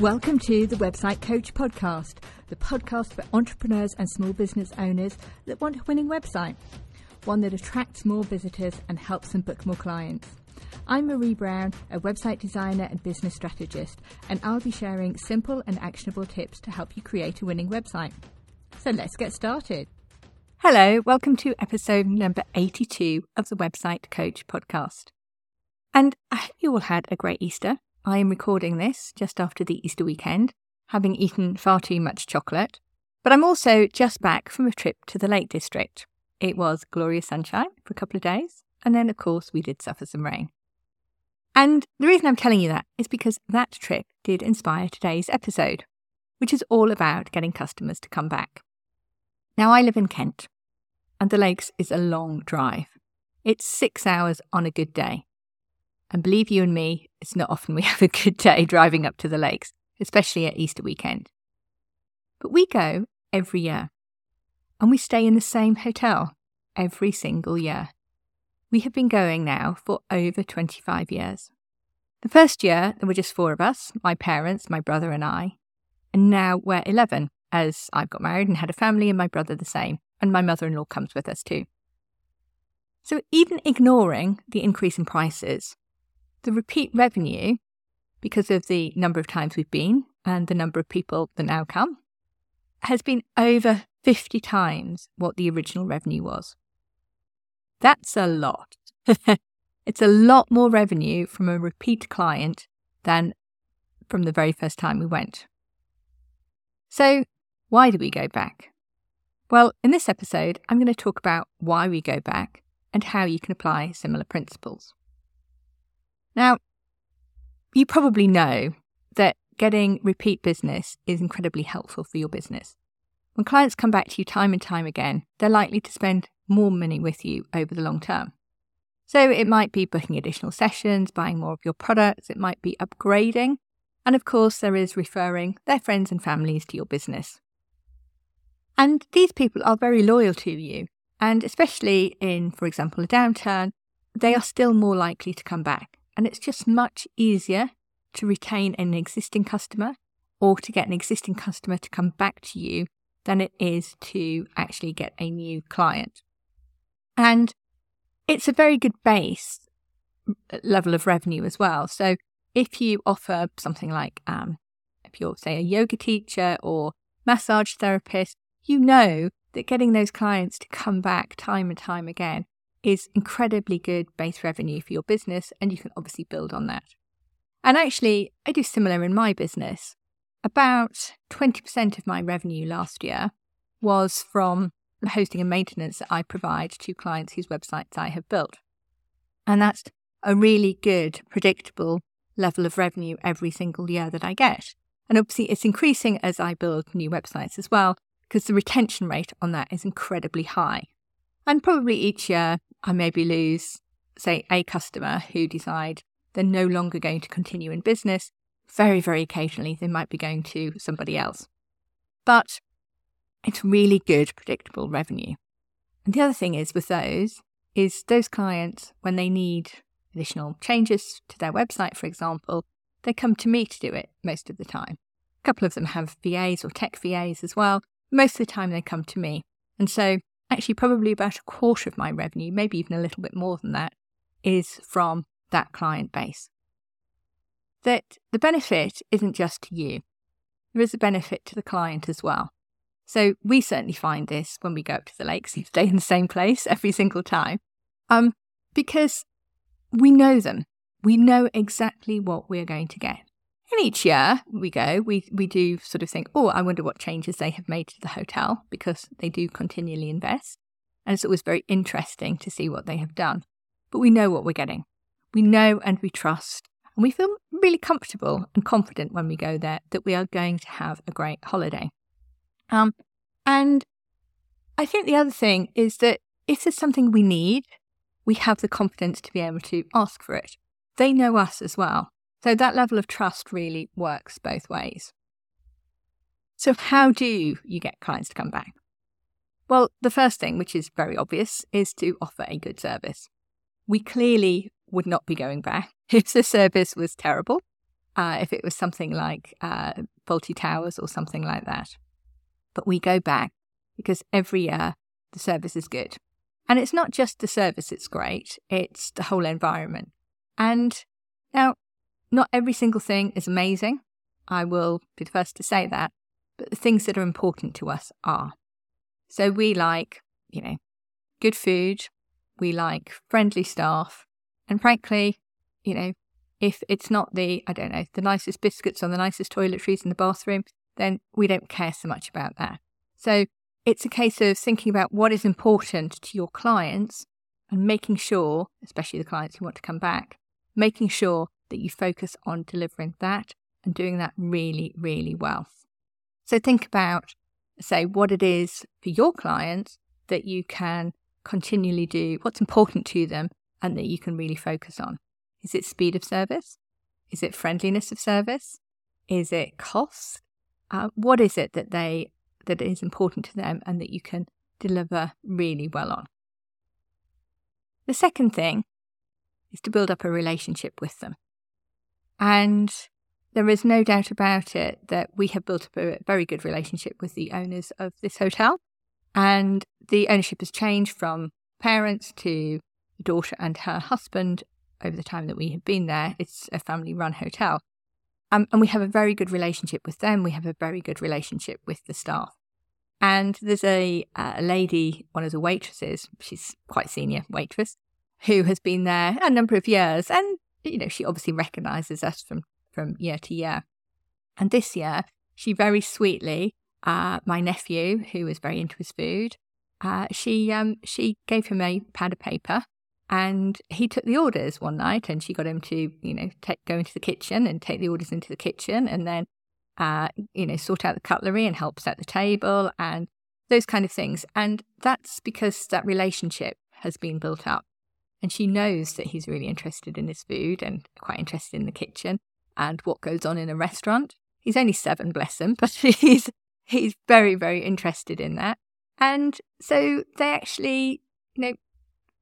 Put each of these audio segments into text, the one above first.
Welcome to the Website Coach Podcast, the podcast for entrepreneurs and small business owners that want a winning website, one that attracts more visitors and helps them book more clients. I'm Marie Brown, a website designer and business strategist, and I'll be sharing simple and actionable tips to help you create a winning website. So let's get started. Hello, welcome to episode number 82 of the Website Coach podcast. And I hope you all had a great Easter. I am recording this just after the Easter weekend, having eaten far too much chocolate. But I'm also just back from a trip to the Lake District. It was glorious sunshine for a couple of days, and then, of course, we did suffer some rain. And the reason I'm telling you that is because that trip did inspire today's episode, which is all about getting customers to come back. Now, I live in Kent, and the Lakes is a long drive. It's six hours on a good day. And believe you and me, it's not often we have a good day driving up to the lakes, especially at Easter weekend. But we go every year, and we stay in the same hotel every single year. We have been going now for over 25 years. The first year, there were just four of us my parents, my brother, and I. And now we're 11 as I've got married and had a family, and my brother the same, and my mother in law comes with us too. So, even ignoring the increase in prices, the repeat revenue, because of the number of times we've been and the number of people that now come, has been over 50 times what the original revenue was. That's a lot. it's a lot more revenue from a repeat client than from the very first time we went. So, why do we go back? Well, in this episode, I'm going to talk about why we go back and how you can apply similar principles. Now, you probably know that getting repeat business is incredibly helpful for your business. When clients come back to you time and time again, they're likely to spend more money with you over the long term. So it might be booking additional sessions, buying more of your products, it might be upgrading, and of course, there is referring their friends and families to your business. And these people are very loyal to you. And especially in, for example, a downturn, they are still more likely to come back. And it's just much easier to retain an existing customer or to get an existing customer to come back to you than it is to actually get a new client. And it's a very good base level of revenue as well. So if you offer something like, um, if you're, say, a yoga teacher or massage therapist, you know that getting those clients to come back time and time again is incredibly good base revenue for your business, and you can obviously build on that. And actually, I do similar in my business. About 20% of my revenue last year was from the hosting and maintenance that I provide to clients whose websites I have built. And that's a really good, predictable level of revenue every single year that I get. And obviously, it's increasing as I build new websites as well, because the retention rate on that is incredibly high. And probably each year, I maybe lose, say, a customer who decide they're no longer going to continue in business. Very, very occasionally, they might be going to somebody else. But it's really good, predictable revenue. And the other thing is with those, is those clients, when they need additional changes to their website, for example, they come to me to do it most of the time. A couple of them have VAs or tech VAs as well. Most of the time, they come to me. And so, actually, probably about a quarter of my revenue, maybe even a little bit more than that, is from that client base. That the benefit isn't just to you, there is a benefit to the client as well. So we certainly find this when we go up to the lakes. You stay in the same place every single time, um, because we know them. We know exactly what we're going to get. And each year we go, we, we do sort of think, oh, I wonder what changes they have made to the hotel because they do continually invest. And it's always very interesting to see what they have done. But we know what we're getting. We know and we trust. And we feel really comfortable and confident when we go there that we are going to have a great holiday. Um, and I think the other thing is that if there's something we need, we have the confidence to be able to ask for it. They know us as well. So that level of trust really works both ways. So, how do you get clients to come back? Well, the first thing, which is very obvious, is to offer a good service. We clearly would not be going back if the service was terrible. uh, if it was something like uh, Fawlty Towers or something like that. But we go back because every year the service is good. And it's not just the service that's great, it's the whole environment. And now, not every single thing is amazing. I will be the first to say that. But the things that are important to us are. So we like, you know, good food, we like friendly staff, and frankly, you know, if it's not the, I don't know, the nicest biscuits or the nicest toiletries in the bathroom, then we don't care so much about that. So it's a case of thinking about what is important to your clients and making sure, especially the clients who want to come back, making sure that you focus on delivering that and doing that really, really well. So think about, say, what it is for your clients that you can continually do, what's important to them, and that you can really focus on. Is it speed of service? Is it friendliness of service? Is it cost? Uh, what is it that they that is important to them and that you can deliver really well on? The second thing is to build up a relationship with them. And there is no doubt about it that we have built up a very good relationship with the owners of this hotel. And the ownership has changed from parents to the daughter and her husband over the time that we have been there. It's a family run hotel. Um, and we have a very good relationship with them. We have a very good relationship with the staff. And there's a, a lady, one of the waitresses, she's quite senior waitress, who has been there a number of years. And, you know, she obviously recognizes us from, from year to year. And this year, she very sweetly, uh, my nephew, who was very into his food, uh, she um, she gave him a pad of paper and he took the orders one night and she got him to, you know, take, go into the kitchen and take the orders into the kitchen and then, uh, you know, sort out the cutlery and help set the table and those kind of things. And that's because that relationship has been built up. And she knows that he's really interested in his food and quite interested in the kitchen and what goes on in a restaurant. He's only seven, bless him, but he's he's very, very interested in that. And so they actually, you know,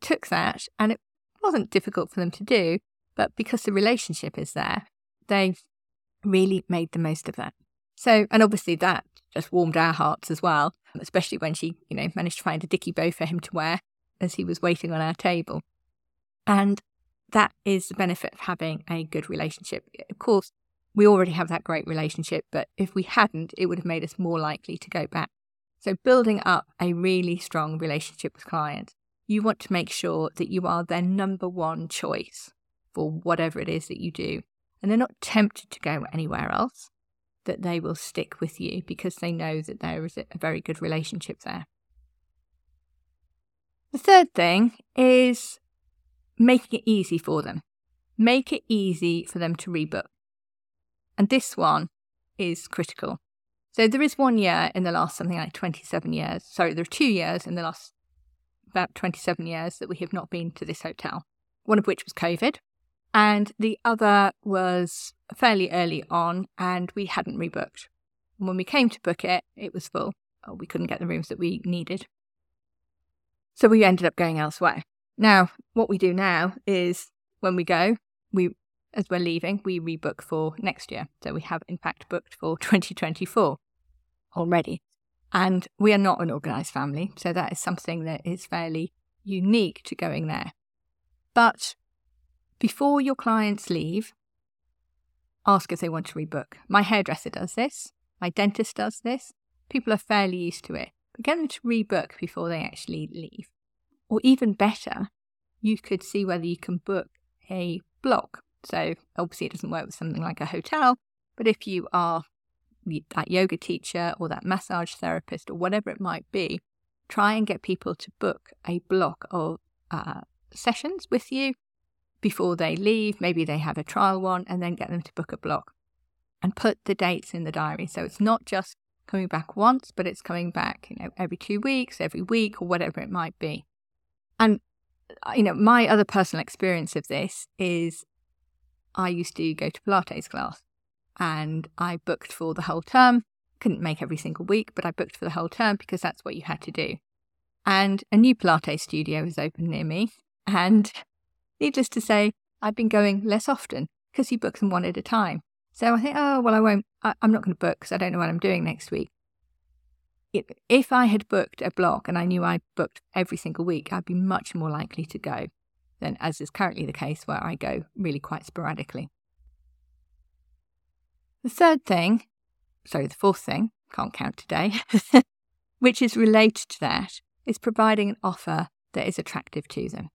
took that, and it wasn't difficult for them to do, but because the relationship is there, they really made the most of that. So, and obviously that just warmed our hearts as well, especially when she, you know, managed to find a dicky bow for him to wear as he was waiting on our table. And that is the benefit of having a good relationship. Of course, we already have that great relationship, but if we hadn't, it would have made us more likely to go back. So, building up a really strong relationship with clients you want to make sure that you are their number one choice for whatever it is that you do. And they're not tempted to go anywhere else, that they will stick with you because they know that there is a very good relationship there. The third thing is making it easy for them. Make it easy for them to rebook. And this one is critical. So there is one year in the last something like 27 years. Sorry, there are two years in the last about 27 years that we have not been to this hotel, one of which was COVID. And the other was fairly early on, and we hadn't rebooked. And when we came to book it, it was full. We couldn't get the rooms that we needed. So we ended up going elsewhere. Now, what we do now is when we go, we as we're leaving, we rebook for next year. So we have in fact booked for 2024 already. And we are not an organised family, so that is something that is fairly unique to going there. But before your clients leave, ask if they want to rebook. My hairdresser does this, my dentist does this. People are fairly used to it. But get them to rebook before they actually leave. Or even better, you could see whether you can book a block. So obviously, it doesn't work with something like a hotel, but if you are that yoga teacher or that massage therapist or whatever it might be, try and get people to book a block of uh, sessions with you before they leave. Maybe they have a trial one and then get them to book a block and put the dates in the diary. So it's not just coming back once, but it's coming back, you know, every two weeks, every week, or whatever it might be. And, uh, you know, my other personal experience of this is I used to go to Pilates class and I booked for the whole term. Couldn't make every single week, but I booked for the whole term because that's what you had to do. And a new Pilates studio has open near me. And needless to say, I've been going less often because you book them one at a time. So I think, oh, well, I won't, I, am not going to book because I don't know what I'm doing next week. If I had booked a block and I knew I booked every single week, I'd be much more likely to go than as is currently the case where I go really quite sporadically. The third thing, sorry, the fourth thing, can't count today, which is related to that, is providing an offer that is attractive to them.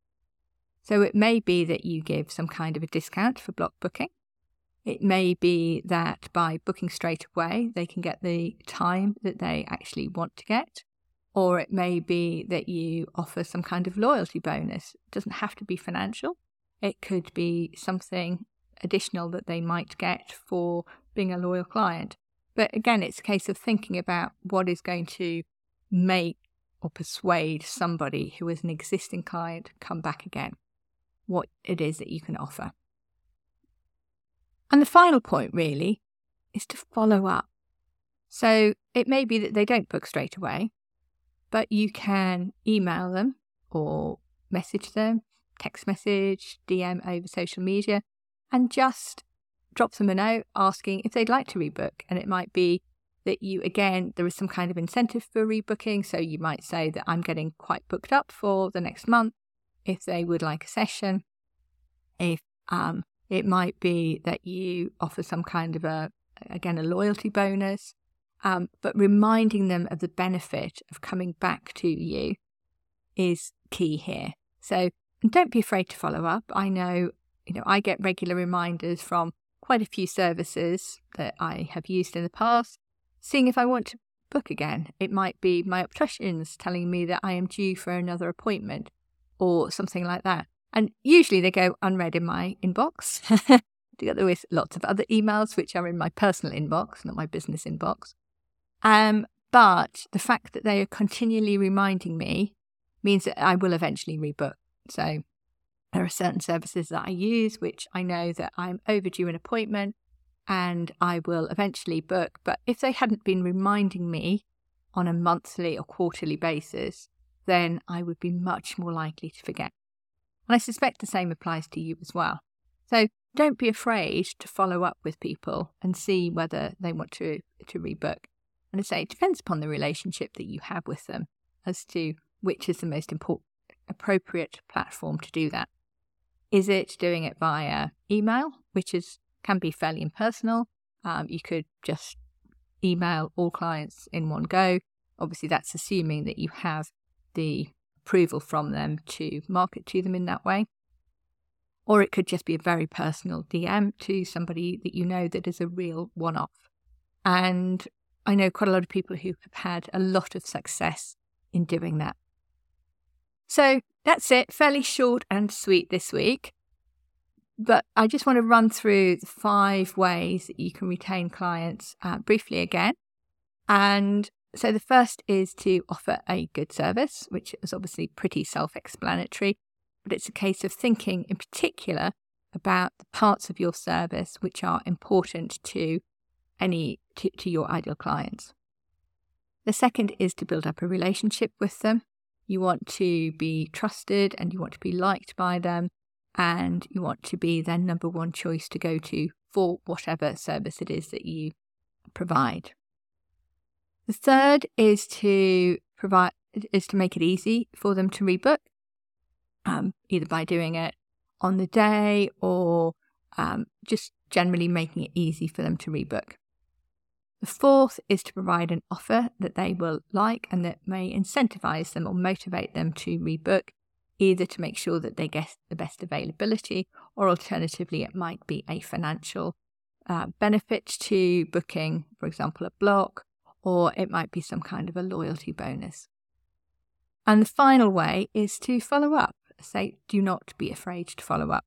So it may be that you give some kind of a discount for block booking. It may be that by booking straight away, they can get the time that they actually want to get. Or it may be that you offer some kind of loyalty bonus. It doesn't have to be financial, it could be something additional that they might get for being a loyal client. But again, it's a case of thinking about what is going to make or persuade somebody who is an existing client come back again, what it is that you can offer. And the final point, really, is to follow up. So it may be that they don't book straight away, but you can email them or message them, text message, DM over social media, and just drop them a note asking if they'd like to rebook. And it might be that you, again, there is some kind of incentive for rebooking. So you might say that I'm getting quite booked up for the next month if they would like a session. If um, it might be that you offer some kind of a, again, a loyalty bonus, um, but reminding them of the benefit of coming back to you is key here. So don't be afraid to follow up. I know, you know, I get regular reminders from quite a few services that I have used in the past, seeing if I want to book again. It might be my opticians telling me that I am due for another appointment or something like that. And usually they go unread in my inbox, together with lots of other emails which are in my personal inbox, not my business inbox. Um, but the fact that they are continually reminding me means that I will eventually rebook. So there are certain services that I use which I know that I'm overdue an appointment and I will eventually book. But if they hadn't been reminding me on a monthly or quarterly basis, then I would be much more likely to forget. And I suspect the same applies to you as well. So don't be afraid to follow up with people and see whether they want to, to rebook. And I say it depends upon the relationship that you have with them as to which is the most important, appropriate platform to do that. Is it doing it via email, which is can be fairly impersonal? Um, you could just email all clients in one go. Obviously, that's assuming that you have the approval from them to market to them in that way. Or it could just be a very personal DM to somebody that you know that is a real one off. And I know quite a lot of people who have had a lot of success in doing that. So that's it, fairly short and sweet this week. But I just want to run through the five ways that you can retain clients uh, briefly again. And so the first is to offer a good service, which is obviously pretty self explanatory, but it's a case of thinking in particular about the parts of your service which are important to any to, to your ideal clients. The second is to build up a relationship with them. You want to be trusted and you want to be liked by them, and you want to be their number one choice to go to for whatever service it is that you provide. The third is to provide is to make it easy for them to rebook, um, either by doing it on the day or um, just generally making it easy for them to rebook. The fourth is to provide an offer that they will like and that may incentivize them or motivate them to rebook, either to make sure that they get the best availability, or alternatively, it might be a financial uh, benefit to booking, for example, a block, or it might be some kind of a loyalty bonus. And the final way is to follow up. Say, do not be afraid to follow up.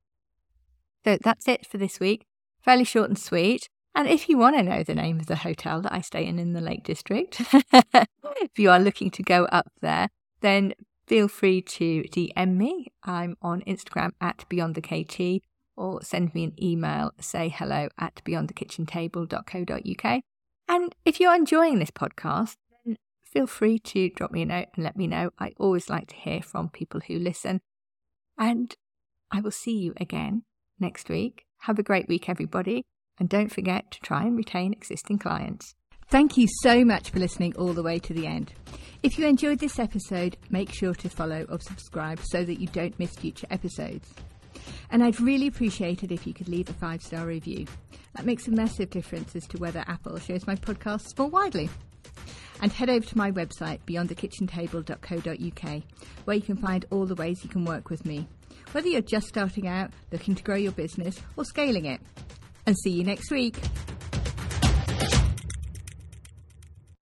So that's it for this week. Fairly short and sweet. And if you want to know the name of the hotel that I stay in in the Lake District, if you are looking to go up there, then feel free to DM me. I'm on Instagram at Beyond the KT or send me an email, say hello at beyondthekitchentable.co.uk. And if you're enjoying this podcast, then feel free to drop me a note and let me know. I always like to hear from people who listen. And I will see you again next week. Have a great week, everybody And don't forget to try and retain existing clients. Thank you so much for listening all the way to the end. If you enjoyed this episode, make sure to follow or subscribe so that you don't miss future episodes. And I'd really appreciate it if you could leave a five star review. That makes a massive difference as to whether Apple shows my podcasts more widely. And head over to my website, beyondthekitchentable.co.uk, where you can find all the ways you can work with me, whether you're just starting out, looking to grow your business, or scaling it. And see you next week.